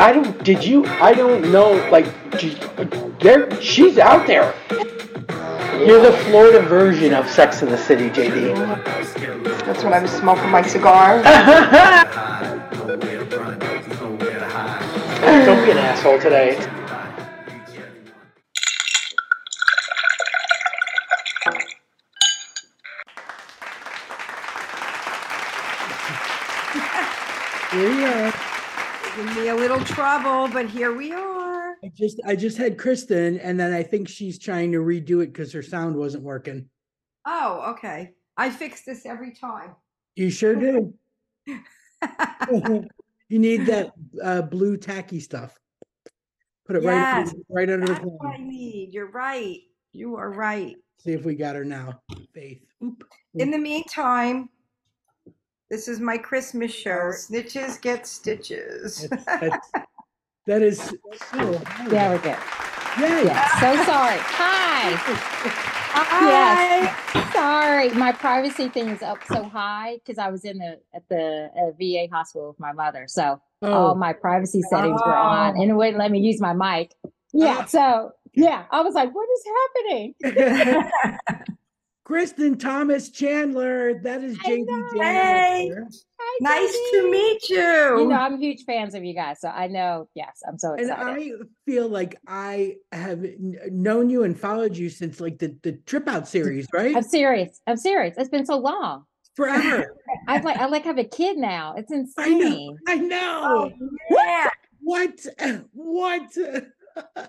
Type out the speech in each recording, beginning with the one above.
I don't. Did you? I don't know. Like, there. She's out there. You're the Florida version of Sex in the City, JD. That's when I was smoking my cigar. Don't be an asshole today. Here we are. Me a little trouble, but here we are. I just I just had Kristin, and then I think she's trying to redo it because her sound wasn't working. Oh, okay. I fix this every time. You sure do. you need that uh, blue tacky stuff. Put it right Yes, right under the That's what I need. You're right. You are right. See if we got her now. Faith. Oop. In the meantime, this is my Christmas show. Snitches get stitches. That's, that's, that is so hard. There we go. Yay. Yeah. So sorry. Hi. Yes. Sorry. My privacy thing is up so high because I was in the at the uh, VA hospital with my mother. So all Oh, my privacy settings were on and it wouldn't let me use my mic. Yeah. So yeah, I was like, what is happening? Kristin Thomas Chandler. That is I JD know. Daniels Hey. Hi, nice Katie. to meet you. You know, I'm huge fans of you guys. So I know, yes, I'm so excited. And. I feel like I have known you and followed you since like the, the trip out series, right? I'm serious. I'm serious. It's been so long. Forever. I like I like have a kid now. It's I know. insane. I know. Oh, yeah. What? What?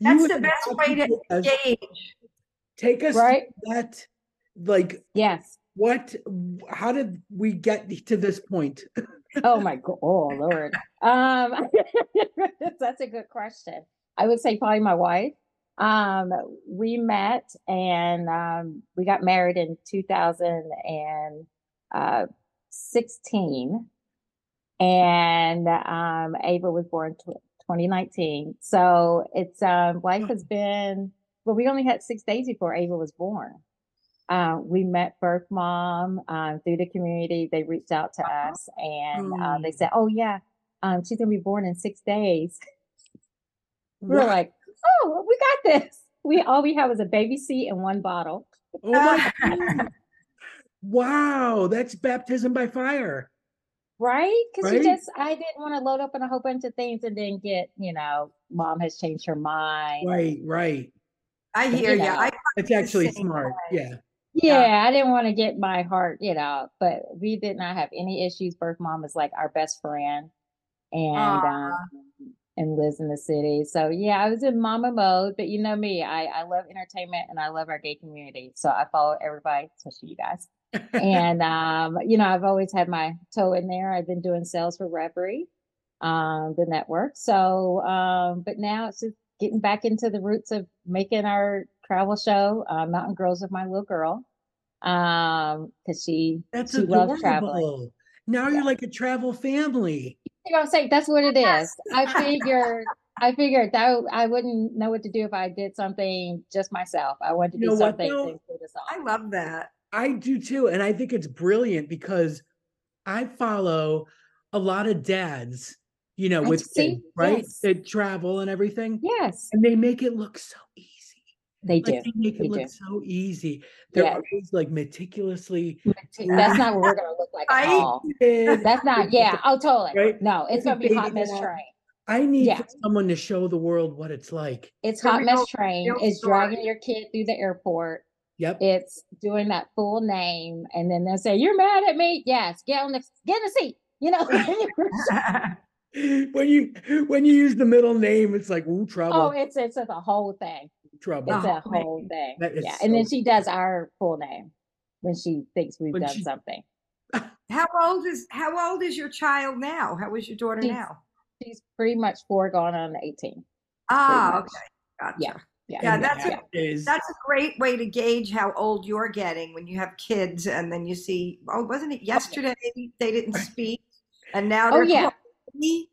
That's would the best way to take engage. Take us Right? that. Like Yes. what? How did we get to this point? Oh my god. Oh Lord. Um that's a good question. I would say probably my wife. Um we met and um we got married in 2016 and um Ava was born tw 2019. So it's um life has been well we only had 6 days before Ava was born. Uh, we met birth mom um, through the community. They reached out to us and uh, they Oh. said, "Oh yeah, um, she's gonna be born in six days." We were Wow. like, "Oh, we got this." We all we have is a baby seat and one bottle. Oh. Wow, that's baptism by fire. Right? Because Right. you just, I didn't want to load up on a whole bunch of things and then get, you know, mom has changed her mind. Right, right. I hear you. know. I That's actually same smart. Yeah. Yeah, Yeah. I didn't want to get my heart, you know, but we did not have any issues. Birth mom is like our best friend and um and lives in the city. So yeah, I was in mama mode, but you know me, I, I love entertainment and I love our gay community. So I follow everybody, especially you guys. and um, you know, I've always had my toe in there. I've been doing sales for Revry, um, the network. So um, but now it's just getting back into the roots of making our travel show, uh, Mountain Girls with my little girl. Um, because she That's she loves traveling. adorable. Now you're like a travel family. You know, say that's what it is. I figured I figured that I wouldn't know what to do if I did something just myself. I wanted to You do know what, something to include us all. I love that. I do too. And I think it's brilliant because I follow a lot of dads, you know, I with kids, right? yes. That travel and everything. Yes, And they make it look so easy. They do. Like they make it they look do. so easy. They're Yeah. always like meticulously That's not what we're gonna look like at Right? all. did. That's not, yeah. Oh, totally. Right? No, it's It's gonna be hot mess doll. train. I need Yeah. someone to show the world what it's like. It's hot real- mess train. real It's story. dragging your kid through the airport. Yep. It's doing that full name, and then they'll say, "You're mad at me." Yes, get on the get in the seat. You know. when you when you use the middle name, it's like ooh oh, trouble, oh, it's it's a whole thing. Trouble. It's The a whole whole thing. That is Yeah, and then she does our full name when she thinks we've When done she- something. how old is how old is your child now? How is your daughter She's- now? She's pretty much four going on eighteen. Ah, okay. Gotcha. Yeah, yeah. Yeah, And that's a- that is- That's a great way to gauge how old you're getting when you have kids and then you see, oh, wasn't it yesterday they didn't speak and now Oh, they're yeah.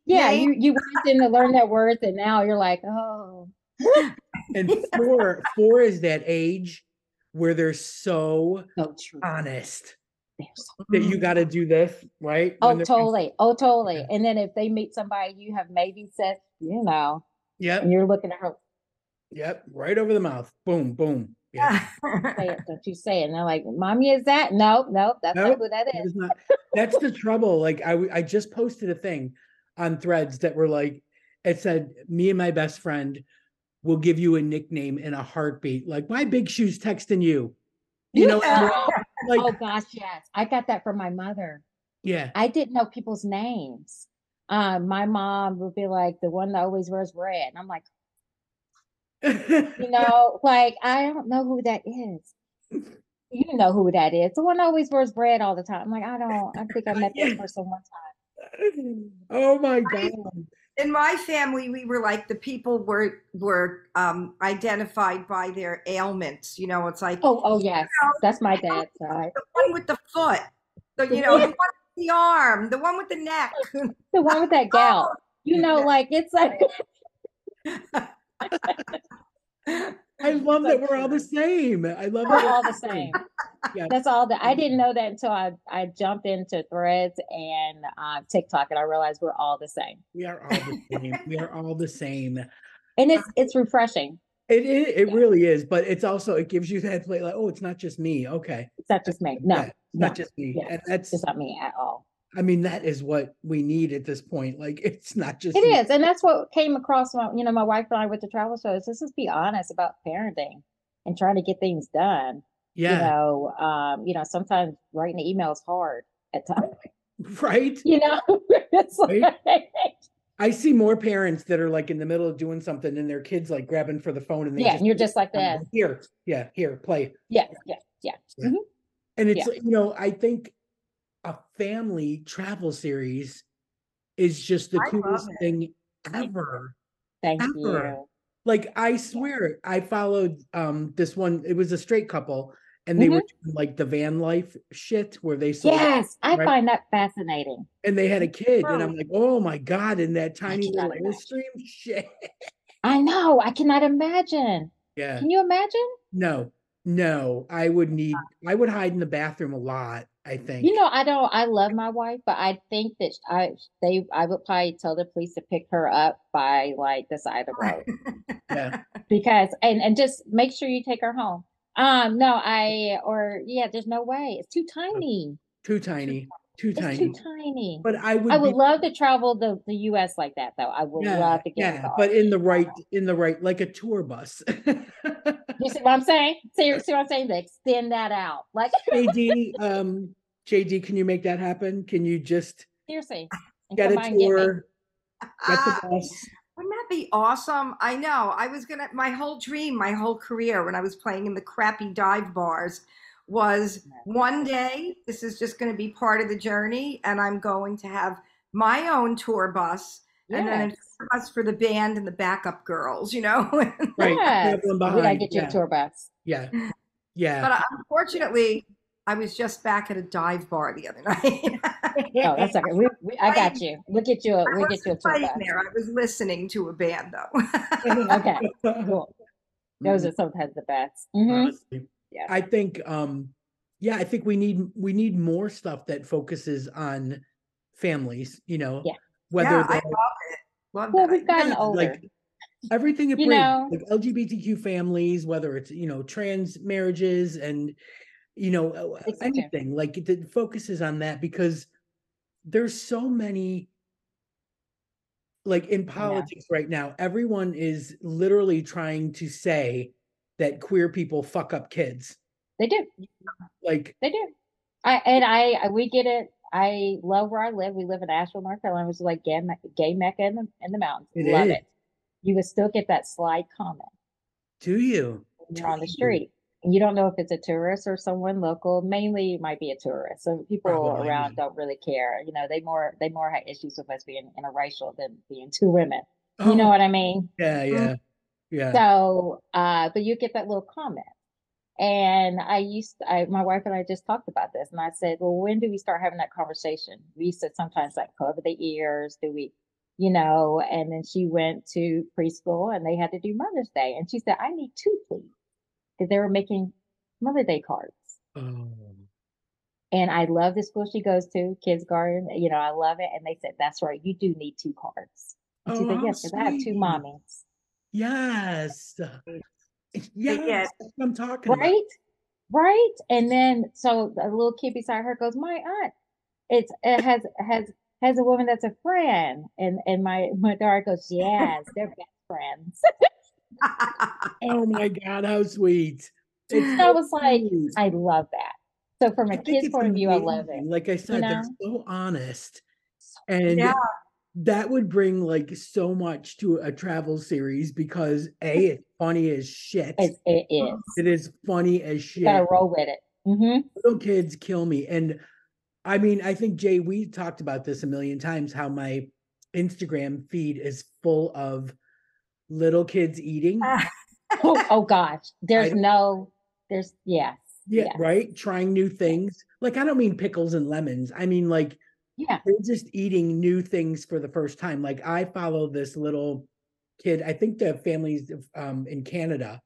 Yeah, you you went in to learn their words, and now you're like, oh, and four four is that age where they're so so honest. that you mm. got to do this, right? Oh, totally. Oh, totally. Yeah. And then if they meet somebody you have maybe said, you know, Yep, and you're looking at her, yep, right over the mouth. Boom, boom. Yeah. say it, don't you say it. And they're like, Mommy, is that? Nope, nope, that's Nope, not who that That is. is not- That's the trouble. Like I, I just posted a thing on threads that were like, it said, me and my best friend will give you a nickname in a heartbeat. Like my big shoes texting you, you know, and like, oh gosh, yes. I got that from my mother. yeah, I didn't know people's names. Um, my mom would be like, the one that always wears red. And I'm like, you know, like I don't know who that is. You know who that is. The one that always wears red all the time. I'm like, I don't, I think I met this Yeah. person one time. oh my god. In my family, we were like the people were were um, identified by their ailments. You know, it's like Oh, oh yes. That's my dad's side. the one with the foot, so you know, the one with the arm, the one with the neck. The one with that gout. You know, like it's like I love that we're all the same. I love we're all the same. Yeah. That's all that I didn't know that until I, I jumped into threads and uh, TikTok and I realized we're all the same. We are all the same. We are all the same. And it's it's refreshing. It, it it really is, but it's also it gives you that play like, oh, it's not just me. Okay, It's not just me. No, Yeah, it's no, not just me. yeah, And that's it's not me at all. I mean, that is what we need at this point. Like, it's not just It me. is, and that's what came across. My, you know, my wife and I with the travel shows. Let's just be honest about parenting and trying to get things done. You Yeah, know, um, you know, sometimes writing the email is hard at times. right. You know, it's Right. like, I see more parents that are like in the middle of doing something and their kids like grabbing for the phone and they yeah, just and you're just like that. here, yeah, here, play. Yeah, yeah, yeah. Yeah. Mhm. And it's Yeah. you know, I think a family travel series is just the I coolest thing ever. Thank Ever. you. Like I swear, I followed um this one. It was a straight couple, and they were mm-hmm. doing like the van life shit where they sold Yes, I right? find that fascinating. and they had a kid, and Oh. I'm like, oh my god! in that tiny little airstream shit. I know. I cannot imagine. Yeah, Can you imagine? no, no. I would need. I would hide in the bathroom a lot. I think. You know, I don't. I love my wife, but I think that I they I would probably tell the police to pick her up by like the side of the road Yeah. because and and just make sure you take her home. Um, no, I or yeah, there's no way. It's too tiny. Too tiny. Too It's tiny. too tiny. But I would. I would be- love to travel the the U.S. like that, though. I would Yeah, love to get. yeah, but in the right, in the right, like a tour bus. you see what I'm saying? See, see what I'm saying? To extend that out, like JD, um, JD, can you make that happen? Can you just seriously. get a get tour? Get Ah, the bus. Wouldn't that be awesome? I know. I was gonna. My whole dream, my whole career, when I was playing in the crappy dive bars, was one day this is just going to be part of the journey, and I'm going to have my own tour bus, and then a tour bus for the band and the backup girls. You know. Right, Yes. traveling We gotta get you yeah. a tour bus. Yeah, yeah. but uh, unfortunately, I was just back at a dive bar the other night. Oh, that's okay. We, we, I got you. We'll get you a I we'll get you a tour there. I was listening to a band though. Okay, cool. Those Mhm. are sometimes the best. Mhm. Honestly. Yeah. I think, um, yeah, I think we need we need more stuff that focuses on families. You know, Yeah. whether yeah, I they're- love it. Love Well, that. we've gotten Yeah, older. like everything it You brings, know- like LGBTQ families, whether it's you know trans marriages and you know anything, like it, focuses on that because there's so many. Like in politics right now, everyone is literally trying to say that queer people fuck up kids. They do. Like, They do. I and I, I we get it. I love where I live. We live in Asheville, North Carolina, which is like gay, gay mecca in the in the mountains. It love is. it. You would still get that slide comment do you? you're on the Do street. You don't know if it's a tourist or someone local. Mainly, it might be a tourist. So people Probably, around don't really care. You know, they more they more have issues with us being interracial than being two women. You know Oh, what I mean? Yeah, yeah, yeah. So, uh, but you get that little comment. And I used, I, my wife and I just talked about this, and I said, well, when do we start having that conversation? We said sometimes like cover the ears, do we, you know? And then she went to preschool, and they had to do Mother's Day, and she said, I need two, please, because they were making Mother Day cards. Oh, And I love the school she goes to, Kids Garden. You know, I love it. And they said, that's right, you do need two cards. And she Oh, said, yes, because I have two mommies. Yes. Yes, Yeah. that's what I'm talking about. Right? Right? And then so the little kid beside her goes, My aunt, it's it has has has a woman that's a friend. And and my my daughter goes, Yes, they're best friends. Oh my God, how sweet. It's I so was like. I love that. So from a kid's point of view, I love it. Like I said, they're so honest. And Yeah. that would bring like so much to a travel series because A, it's funny as shit. It, it is. It is funny as You shit. gotta roll with it. Mm-hmm. Little kids kill me. And I mean, I think Jay, we talked about this a million times how my Instagram feed is full of little kids eating. Oh, oh gosh. There's no, there's yes. Yeah, yeah. right. Trying new things. Like I don't mean pickles and lemons. I mean like Yeah. they're just eating new things for the first time. Like I follow this little kid. I think the family's um in Canada,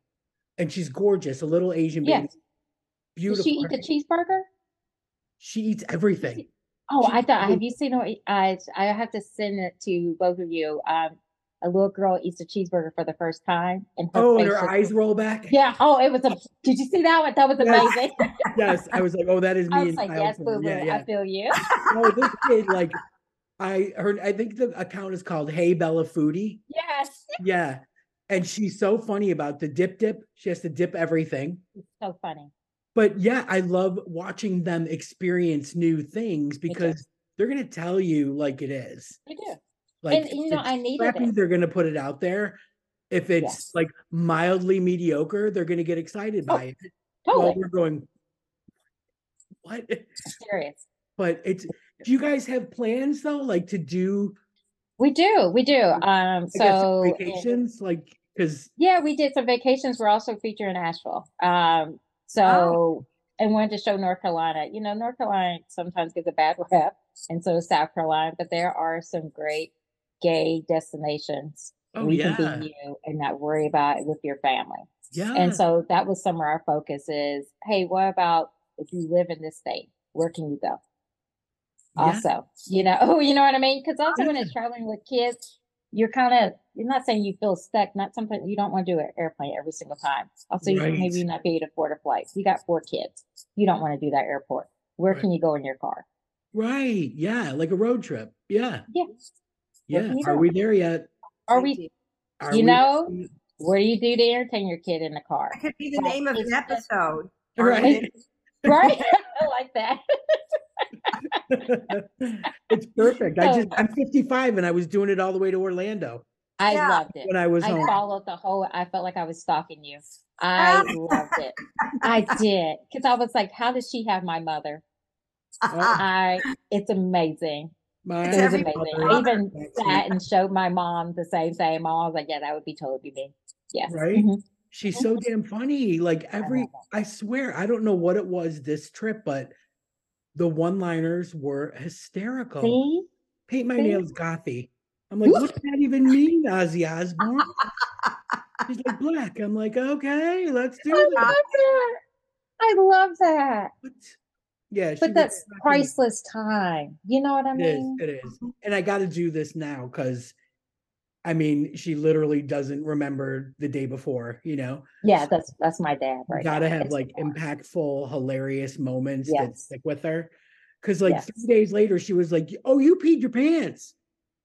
and she's gorgeous. A little Asian baby, Yes. Did beautiful. she eat the cheeseburger? She eats everything. Oh, She I thought, have you seen her? I I have to send it to both of you. Um, a little girl eats a cheeseburger for the first time, and her Oh, and her just- eyes roll back. Yeah. Oh, it was a. Did you see that one? That was Yes. amazing. Yes, I was like, oh, that is me. I was like, yes, boo boo. Yeah, yeah. I feel you. No, this kid, like, I heard. I think the account is called Hey Bella Foodie. yes. Yeah, and she's so funny about the dip dip. She has to dip everything. It's So funny. but yeah, I love watching them experience new things because they're gonna tell you like it is. You do. Like and you know, I needed crappy, it. they're gonna put it out there. If it's Yes. like mildly mediocre, they're gonna get excited Oh, by it. While Totally. we're going, what? Serious. But it's. Do you guys have plans though, like to do We do. We do. Um. So. and- vacations? Like, because Yeah, we did some vacations. We're also featured in Asheville. Um, so and wanted to show North Carolina. You know, North Carolina sometimes gets a bad rep, and so does South Carolina. But there are some great gay destinations oh you yeah, can be you and not worry about it with your family. yeah, And so that was some of our focus is, hey, what about if you live in this state? Where can you go? yeah, also you know oh you know what i mean because also when it's traveling with kids you're kind of you're not saying you feel stuck not something you don't want to do an airplane every single time also you Right. maybe you not be able to afford a flight you got four kids you don't want to do that airport where Right. can you go in your car right, yeah, like a road trip. Yeah, yeah yeah. can you Are we there yet? are we Are You we- know, what do you do to entertain your kid in the car That could be the Well, name of an it's- episode. Right. right i like that it's perfect. I just, I'm 55 and I was doing it all the way to Orlando i Yeah. loved it when I was I home. followed the whole. I felt like I was stalking you. I loved it. I did because I was like, "How does she have my mother?" I. It's amazing. It was amazing. I even sat and showed my mom the same thing. My mom was like, "Yeah, that would be totally me." Yes. Right? Mhm. She's so damn funny. Like every love I swear, I don't know what it was this trip, but the one-liners were hysterical. See, Paint my See? nails gothy. I'm like, what does that even mean, Ozzy Osbourne? She's like black. I'm like, okay, let's do I that. love that. I love that. What? Yeah, she But that's priceless time. You know what I It is. mean? It is. And I got to do this now because, I mean, she literally doesn't remember the day before. You know, Yeah, that's that's my dad right got to now. have It's like impactful, hilarious moments that stick with her. Because like Yes. three days later, she was like, "Oh, you peed your pants,"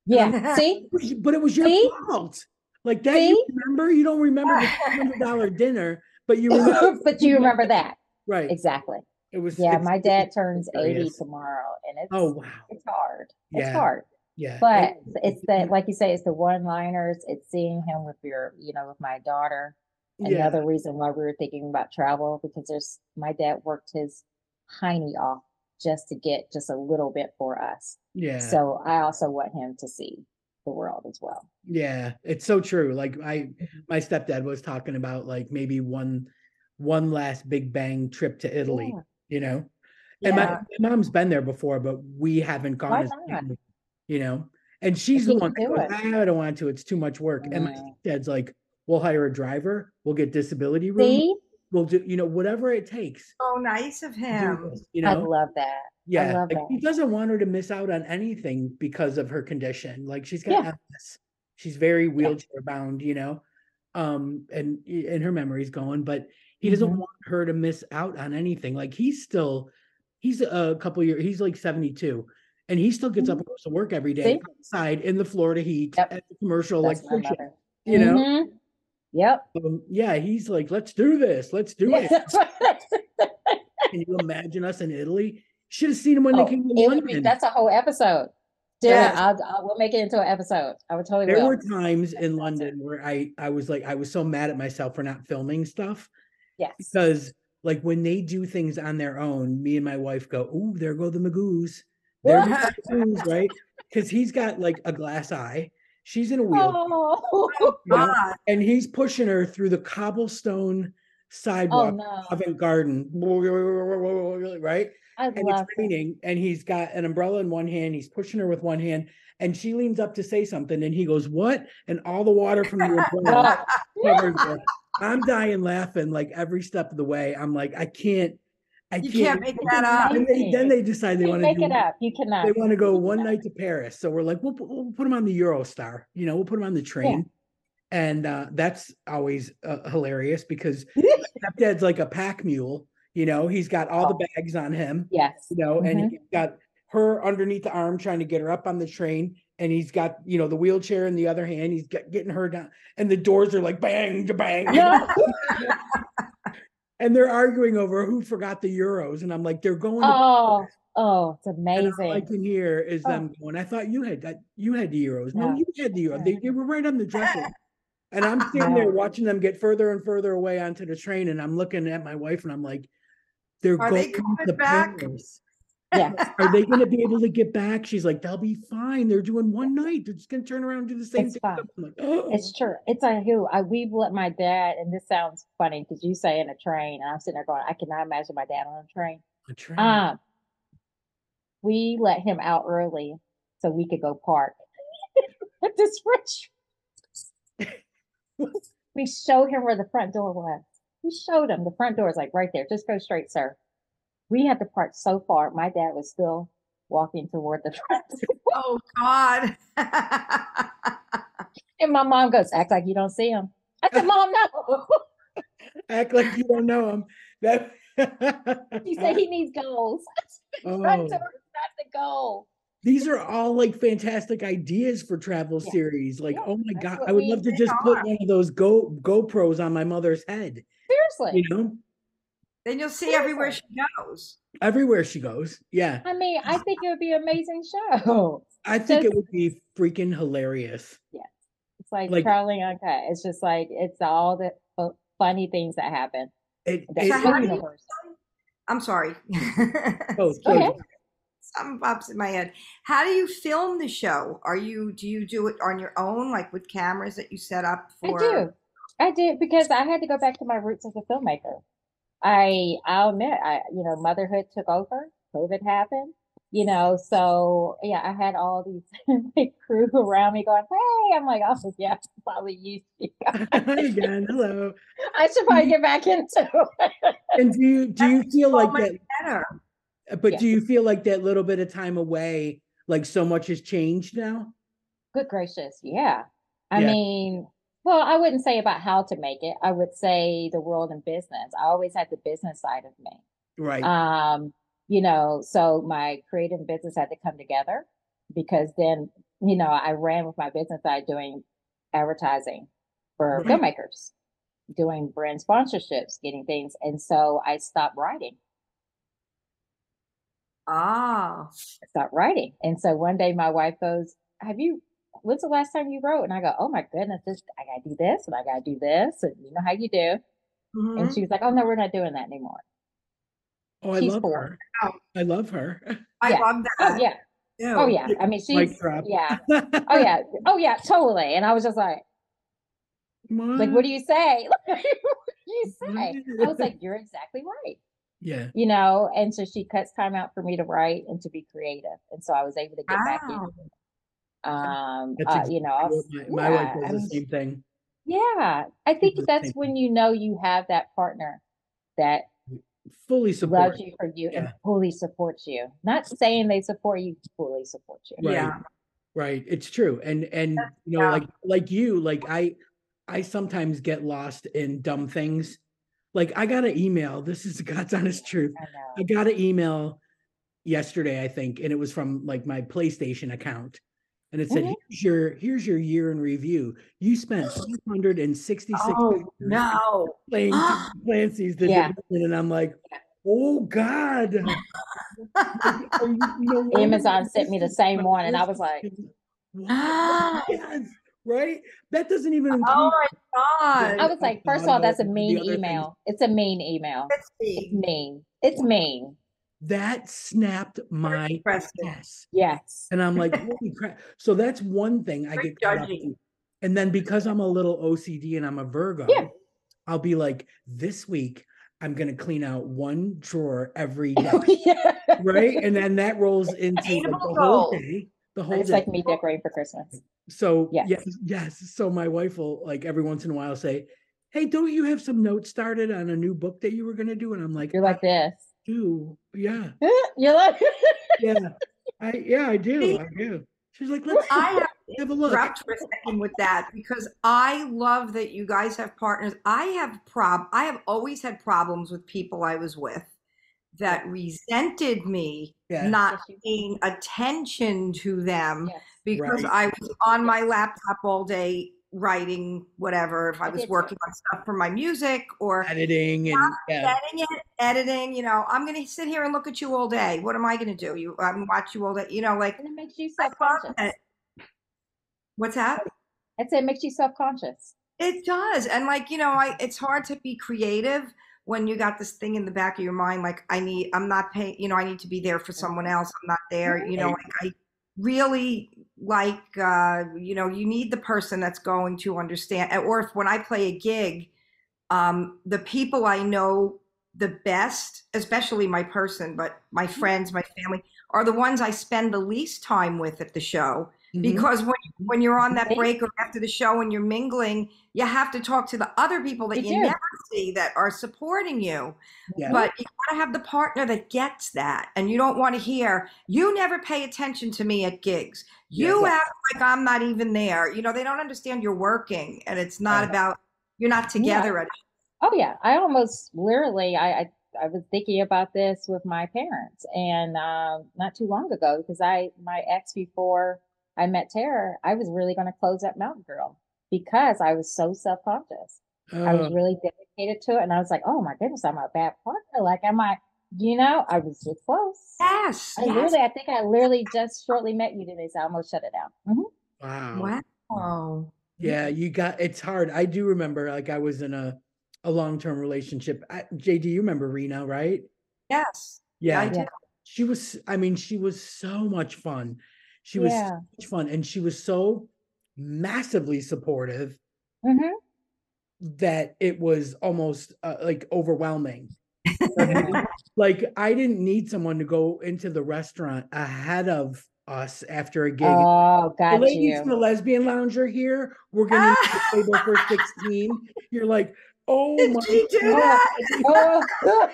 Yeah. See, but it was your See? fault. Like that, you remember? You don't remember the hundred dollar dinner, but you remember. but you remember that right? exactly. It was. Yeah, my dad turns 80 tomorrow and it's Oh wow! it's hard. It's Yeah. hard. Yeah, But it- it's the like you say, it's the one liners, it's seeing him with your, you know, with my daughter. yeah, Another reason why we were thinking about travel because there's my dad worked his hiney off just to get just a little bit for us. yeah. So I also want him to see the world as well. Yeah, it's so true. Like I Mhm. my stepdad was talking about like maybe one one last big bang trip to Italy, Yeah. You know. And my, my mom's been there before, but we haven't gone Why as not? you know. And she's the one do goes, "Ah, I don't want to, it's too much work. And my Mm. dad's like, we'll hire a driver, we'll get disability room. See? we'll do, you know, whatever it takes. Oh, nice of him. this, You I know, love that. yeah, love like, that. he doesn't want her to miss out on anything because of her condition. Like she's got Yeah. MS. She's very wheelchair bound, you know, um, and and her memory's going, but he doesn't Mhm. want her to miss out on anything. Like he's still, he's a couple years, he's like seventy two, and he still gets up and goes to work every day Mm-hmm. See? outside in the Florida heat Yep. at the commercial That's electrician. You know, Mhm. Yep. Um, yeah, he's like, let's do this, let's do it. Can you imagine us in Italy? Should have seen him when Oh, they came to would be- London. that's a whole episode. Yeah, Yes. I'll, I'll, we'll make it into an episode. I would totally there will. were times in London where I I was like I was so mad at myself for not filming stuff yes. because like when they do things on their own, me and my wife go, "Ooh, there go the Magoos." There go the Magoos, right? Because he's got like a glass eye. She's in a wheel, Oh, you know, and he's pushing her through the cobblestone oh sidewalk, no. Covent Garden, right? I and it's raining and he's got an umbrella in one hand he's pushing her with one hand and she leans up to say something and he goes what and all the water from that. covers her. i'm dying laughing like every step of the way i'm like i can't i You can't, can't make that up. and they, then they decide they want to make do it up. You cannot. they want to go one night to paris so we're like we'll, put- we'll put him on the eurostar you know we'll put them on the train and uh, that's always uh, hilarious because stepdad's like a pack mule you know he's got all the bags on him Yes. you know, Mhm. and he's got her underneath the arm trying to get her up on the train, and he's got you know the wheelchair in the other hand. He's got, getting her down, and the doors are like bang, bang, No. and they're arguing over who forgot the euros, and I'm like, they're going. to Oh, oh, it's amazing all I can hear is Oh. them going. I thought you had that. You had the euros. No, No. you had the euro. They, they were right on the dresser. And I'm sitting there watching them get further and further away onto the train, and I'm looking at my wife, and I'm like, they're Are they going coming to back? Paris. Yes. Are they going to be able to get back? She's like, they'll be fine. They're doing one night. They're just going to turn around and do the same It's thing. Like, oh, It's true. It's like who I we've let my dad, and this sounds funny because you say in a train, and I'm sitting there going, I cannot imagine my dad on a train. a train. Um, we let him out early so we could go park at this rich. we showed him where the front door was. We showed him the front door is like right there. Just go straight, sir. We had to park so far. My dad was still walking toward the front. Oh God. And my mom goes, act like you don't see him. I said, Mom, no. Act like you don't know him. That. She said he needs goals. front Oh. door not the goal. These are all like fantastic ideas for travel Yeah. series. Like, Yeah, oh my god, I would love to just put one of those Go GoPros on my mother's head. Seriously. You know, then you'll see everywhere she goes. everywhere she goes. Yeah, I mean, I think it would be an amazing show. I think it would be freaking hilarious. Yeah. It's like, Like- traveling on cut. It's just like it's all the fu- funny things that happen. It, That's it- So the you- I'm sorry. oh, Go so- Something pops in my head. How do you film the show? Are you do you do it on your own, like with cameras that you set up for? I do. I did because I had to go back to my roots as a filmmaker. I I'll admit, I you know, motherhood took over, COVID happened, you know, so yeah, I had all these big crew around me going, Hey, I'm like, oh yeah, probably. Hi again. Hello. I should probably get back into it. And do you do you feel so like that? Better. Uh, but Yeah. do you feel like that little bit of time away, like so much has changed now? Good gracious, yeah. I Yeah. mean, well, I wouldn't say about how to make it. I would say the world and business. I always had the business side of me. Right. um you know so my creative business had to come together because then you know i ran with my business side doing advertising for Right. filmmakers doing brand sponsorships getting things and so i stopped writing Ah. I stopped writing and so one day my wife goes have you when's the last time you wrote and i go oh my goodness this i gotta do this and i gotta do this and you know how you do Mhm. and she was like oh no we're not doing that anymore oh, I she's love four. her. Wow. I love her. I yeah. love oh that. yeah too. oh yeah i mean she's drop. yeah Oh yeah. Oh yeah, totally. And I was just like, like, what do you say? what do you say? I was like, you're exactly right. yeah. You know, and so she cuts time out for me to write and to be creative. And so I was able to get back in. Wow. Um, uh, exactly you know, I What was- My, my wife yeah, I does the same thing. yeah, I think that's when you know you have that partner that fully supports loves you for you and fully supports you. Not saying they support you, fully support you. Right. Yeah. Right. It's true. And and you know, yeah. like like you, like I I sometimes get lost in dumb things. Like I got an email. This is God's honest truth. I. I got an email yesterday, I think, and it was from like my PlayStation account. And it said, Mhm. here's your here's your year in review. You spent 566 Oh no. playing Tom Clancy's The Yeah. Division. And I'm like, oh God. Like, you- you know, Amazon the sent me the same my one, and I was like, PlayStation- What? Yes, right? That doesn't even Oh my God. I was like, first of all, that's a the mean other things. email. It's a mean email. Let's It's see. mean. It's mean. That snapped my Impressive. ass. Yes. And I'm like, holy crap. So that's one thing I get caught up judgy. in. And then because I'm a little OCD and I'm a Virgo, Yeah. I'll be like, this week I'm gonna clean out one drawer every oh, day. yeah. right? And then that rolls into like, the whole day. The whole It's day. like me decorating for Christmas. So Yes. yes, yes. So my wife will like every once in a while say, Hey, don't you have some notes started on a new book that you were gonna do? And I'm like, You're like this. Do. Yeah. You're like, Yeah. I yeah, I do. I do. She's like, let's I have have a look. interrupt for a second with that because I love that you guys have partners. I have prob I have always had problems with people I was with that resented me Yeah. not paying attention to them yes. because Right. I was on my laptop all day writing whatever if I I was working on stuff for my music or editing and yeah. editing it, editing, you know, I'm gonna sit here and look at you all day. What am I gonna do? You I'm watch you all day, you know, like And it makes you self-conscious what's that? I'd say it makes you self conscious. It does. And like, you know, I it's hard to be creative when you got this thing in the back of your mind like I need I'm not paying, you know, I need to be there for someone else. I'm not there, you know, like I really like uh you know, you need the person that's going to understand or if when I play a gig, um the people I know the best, especially my person, but my friends, my family are the ones I spend the least time with at the show Mhm. because when when you're on that break or after the show and you're mingling, you have to talk to the other people that You you do. never see that are supporting you. Yeah. But you gotta have the partner that gets that, and you don't want to hear you never pay attention to me at gigs. You Yeah. act like I'm not even there. You know they don't understand you're working, and it's not Yeah. about you're not together at Oh yeah, I almost literally I I, I was thinking about this with my parents and um, not too long ago because I my ex before I met Tara, I was really going to close up Mountain Girl because I was so self conscious. I was Uh, really dedicated to it, and I was like, oh my goodness, I'm a bad partner. Like, am I? You know, I was so close. yes. I yes. literally, I think I literally just shortly met you today, so I almost shut it down. Mhm. wow. Wow. Yeah, you got it's hard. I do remember like I was in a a long-term relationship. I, JD, you remember Rena, right? Yes. Yeah. I do. Yeah. She was I mean, she was so much fun. She was Yeah. so much fun and she was so massively supportive Mhm. that it was almost uh, like overwhelming. like I didn't need someone to go into the restaurant ahead of us after a gig. Oh, the ladies you. the lesbian lounge are here. We're gonna table for 16. You're like, oh Did my God. Oh,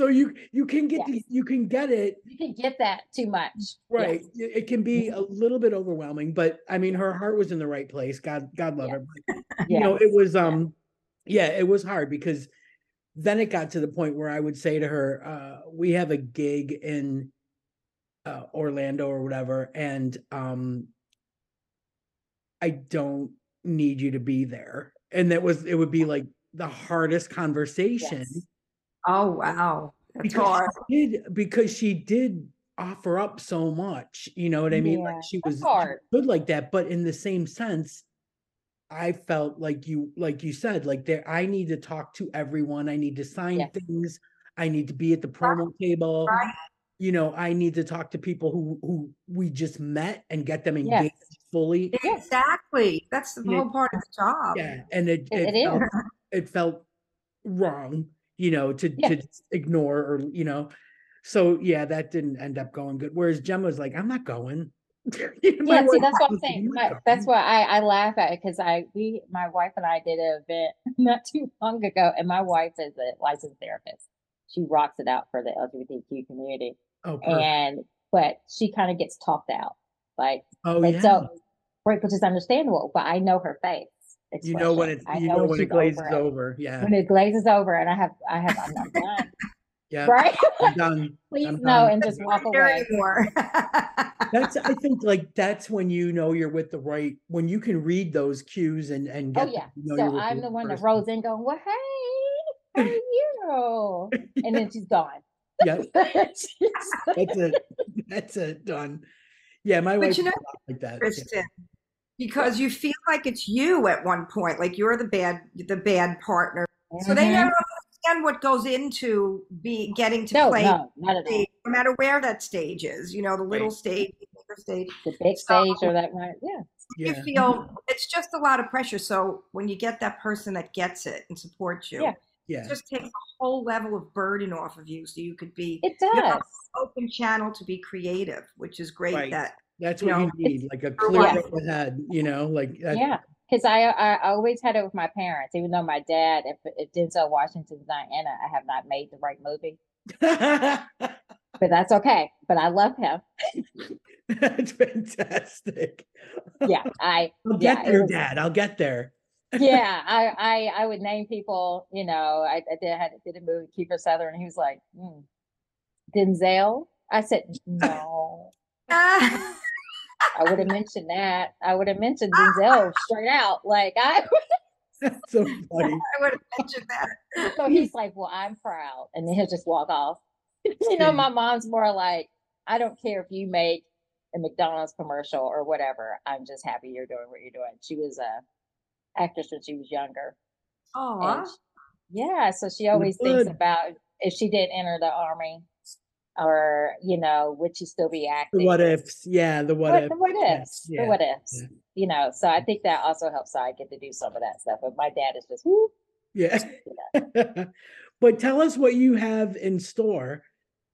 So you you can get the, you can get it you can get that too much. right. Yes. It, can be a little bit overwhelming, but I mean her heart was in the right place. God God love Yes. her. But, you know, it was um yeah, it was hard because then it got to the point where I would say to her, uh, we have a gig in uh, Orlando or whatever, and um, I don't need you to be there. And that was it would be like the hardest conversation Yes. Oh wow. That's because hard. she did because she did offer up so much. You know what I mean? Yeah, Like she was hard. good like that, but in the same sense, I felt like you like you said, like there I need to talk to everyone. I need to sign Yes. things. I need to be at the promo table. Right. You know, I need to talk to people who who we just met and get them Yes. engaged fully. Exactly. That's the whole part of the job. Yeah, and it It- it, it felt, it felt wrong, you know, to Yeah. to ignore or you know. So yeah, that didn't end up going good. Whereas Gemma was like, I'm not going. Yeah, see, that's what I'm saying. My, that's why I, I laugh at it because I we my wife and I did an event not too long ago, and my wife is a licensed therapist. She rocks it out for the LGBTQ community, Oh, perfect. and but she kind of gets talked out, like oh yeah. so right, which is understandable. But I know her face. You know when expression. it you know when it glazes over over. Yeah. When it glazes over, and I have I have I'm not done, Yeah. right? I'm done. Please I'm no, done. and just walk away. anymore. That's I think like that's when you know you're with the right when you can read those cues and and get Oh get yeah. you know So I'm the one that person. rolls in going, Well, hey, how are you? And then she's gone. Yeah, that's it. That's it. Done. Yeah, my But wife you know, is a lot like that. yeah. Kristin, because you feel like it's you at one point, like you're the bad, the bad partner. So they Mhm. never understand what goes into be getting to no, play, no, not at all. stage, no matter where that stage is. You know, the little Right. stage, the bigger stage. The big So- stage or that right. Yeah. You Yeah. feel it's just a lot of pressure. So when you get that person that gets it and supports you, Yeah. Yeah. it just takes a whole level of burden off of you, so you could be It you have does. open channel to be creative, which is great. Right. That That's you what know, you need, like a clear what- head head, you know, like that's, Yeah. Because I, I I always had it with my parents, even though my dad, if, if Denzel Washington's not in it, I have not made the right movie. But that's okay. But I love him. that's fantastic. Yeah. I I'll yeah, get it there, was- Dad. I'll get there. yeah, I, I I would name people, you know, I, I did had did a movie with Kiefer Sutherland, he was like, hmm, Denzel. I said, no. Ah, I would have mentioned that. I would have mentioned Denzel straight out. Like I That's so funny. I would have mentioned that. so he's like, Well, I'm proud. And then he'll just walk off. you know, my mom's more like, I don't care if you make a McDonald's commercial or whatever. I'm just happy you're doing what you're doing. She was a actress when she was younger. Oh, yeah, so she always thinks about if she did enter the army or, you know, would she still be The acting? what ifs. Yeah, the what what, ifs. the what ifs, yeah, the what ifs, yeah. you know. So I think that also helps. I get to do some of that stuff, but my dad is just, whoop, Yeah. but tell us what you have in store.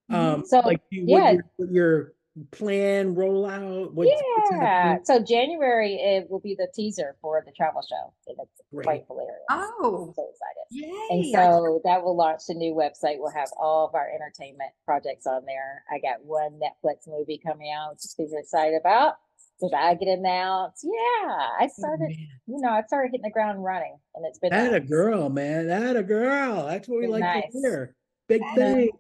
Um, So, like you, yeah. what your, what your plan rollout. What's, what's the yeah. plan? So January it will be the teaser for the travel show, and it's Great. quite hilarious. Oh. I'm so excited. yay! And so that will launch the new website. We'll have all of our entertainment projects on there. I got one Netflix movie coming out, which I'm super excited about. Did I get announced? Yeah, I Oh, started. man. You know, I started hitting the ground running, and it's been That a girl, man. That a girl. That's what we like nice. to hear. Big That things.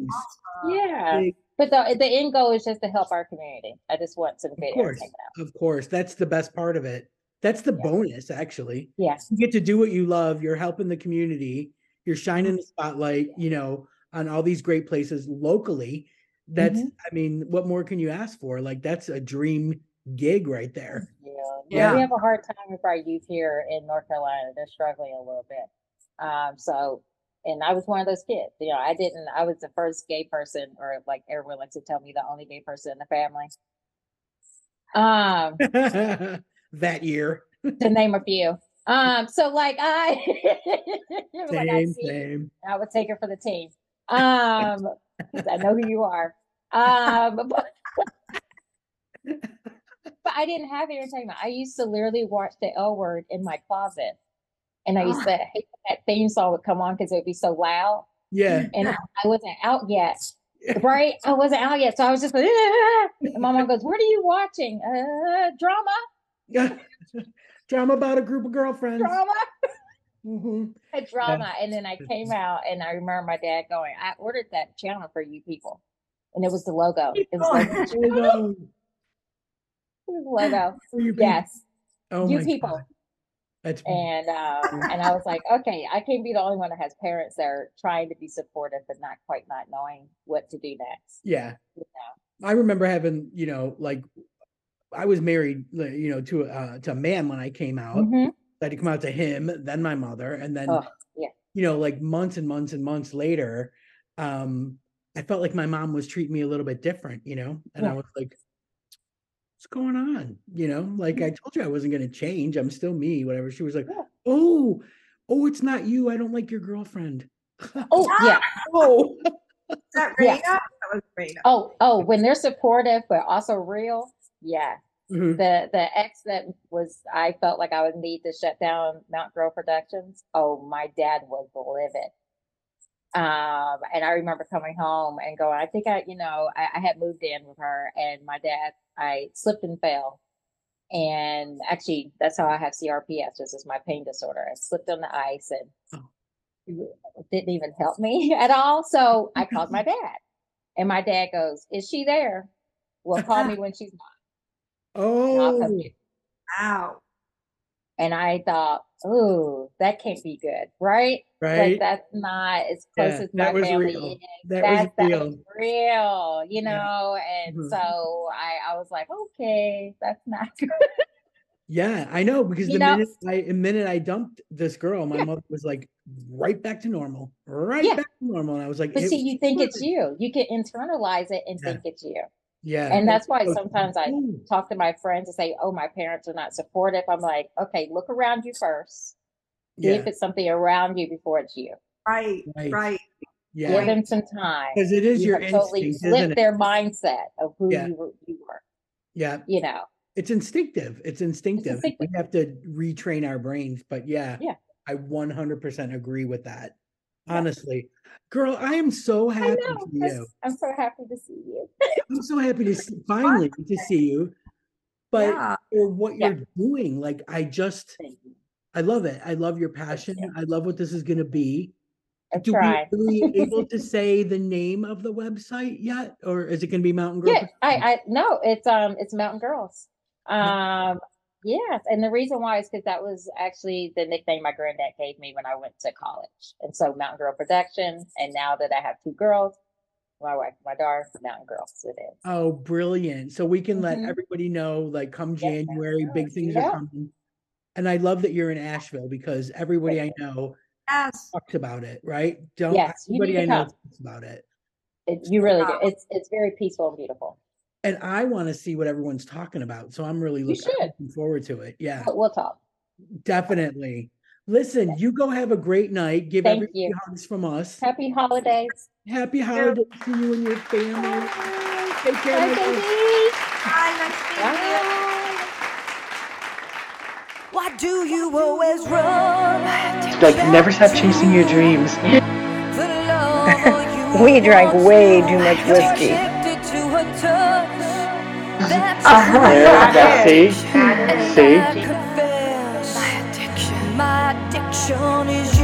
Yeah, Big- but the the end goal is just to help our community. I just want some good course. entertainment out. Of course. That's the best part of it. That's the Yeah. bonus, actually. Yes, You get to do what you love. You're helping the community. You're shining Mm-hmm. the spotlight, you know, on all these great places locally. That's, Mhm. I mean, what more can you ask for? Like, that's a dream gig right there. yeah. Yeah. We have a hard time with our youth here in North Carolina. They're struggling a little bit. Um, so, and I was one of those kids. You know, I didn't. I was the first gay person, or like everyone likes to tell me, the only gay person in the family. Um, that year. to name a few. Um, so like I, like I Same, see, same. I would take it for the team. Um, I know who you are. Um, but, but I didn't have entertainment. I used to literally watch the L word in my closet. And I used to hate that theme song would come on because it would be so loud. Yeah. And I wasn't out yet. Right? I wasn't out yet. So I was just like, "Ah." and my mom goes, What are you watching? Uh drama, Drama about a group of girlfriends. drama. Mm-hmm. a drama. And then I came out and I remember my dad going, I ordered that channel for you people. And it was the logo. It was like logo. For you people. Yes. Oh you people. God. That's And um, and I was like, okay, I can't be the only one that has parents that are trying to be supportive but not quite not knowing what to do next. yeah. You know? I remember having, you know, like I was married, you know, to uh to a man when I came out. Mhm. I had to come out to him, then my mother, and then Oh, yeah. you know, like months and months and months later, um, I felt like my mom was treating me a little bit different, you know, and I was like, "What's going on?" You know, like I told you I wasn't going to change. I'm still me. Whatever. She was like, Yeah. "Oh, oh, it's not you. I don't like your girlfriend." Oh yeah. oh, Is that Yeah. Raina? That was Raina. Oh, oh, when they're supportive but also real, yeah. Mhm. the the ex that was I felt like I would need to shut down Mount Girl Productions. Oh, my dad was livid. Um, and I remember coming home and going, I think I, you know, I, I had moved in with her and my dad, I slipped and fell. And actually, that's how I have CRPS. This is my pain disorder. I slipped on the ice and it didn't even help me at all. So I called my dad, and my dad goes, "Is she there? Well, call me when she's not." and I'll come Oh, you." Wow. And I thought, "Oh, that can't be good, right? Like right. that's not as close Yeah, as that my was family real. is. That That's was that real. was real, you Yeah. know." And Mhm. so I, I was like, "Okay, that's not good." Yeah, I know because You the know- minute I the minute I dumped this girl, my mother was like right back to normal, right Yeah. back to normal. And I was like, But see, you think it's you. You can internalize it and Yeah. think it's you. Yeah. And that's why sometimes I talk to my friends and say, "Oh, my parents are not supportive." I'm like, "Okay, look around you first. See yeah, if it's something around you before it's you. Right. Right. Right. yeah. Give them some time. Because it is You your have totally instinct, isn't flip it? their mindset of who Yeah. you were, you were. Yeah, You know, it's instinctive. It's instinctive. We instinctive. have to retrain our brains. But yeah, Yeah. I 100% agree with that. Honestly, girl, I am so happy know. for you. I'm so happy to see you. I'm so happy to see, finally to see you. But yeah. for what Yeah. you're doing, like I just I love it. I love your passion. you. I love what this is going to be. I Do tried. we we able to say the name of the website yet, or is it going to be Mountain Girls? Yeah, I, I no, it's um, it's Mountain Girls. Um, yes, and the reason why is because that was actually the nickname my granddad gave me when I went to college, and so Mountain Girl Productions. And now that I have two girls, my wife, my daughter, Mountain Girls, it is. Oh, brilliant! So we can let Mhm. everybody know, like, come Yeah, Mountain January, big things Yeah. are coming. And I love that you're in Asheville because everybody I know Yes. talks about it, right? Don't Yes, you everybody I know talks about it. It, you really do. It's it's very peaceful and beautiful. And I want to see what everyone's talking about. So I'm really looking, looking forward to it. Yeah, we'll talk. definitely. Listen, you go have a great night. Give Thank everybody you. hugs from us. Happy holidays. Happy holidays to you and your family. Take care. Bye, my friend. baby. Bye. Nice. Bye. Why do you always run? Like, never stop chasing your dreams. The love you We drank way too much whiskey. That's Uh-huh. my Yeah,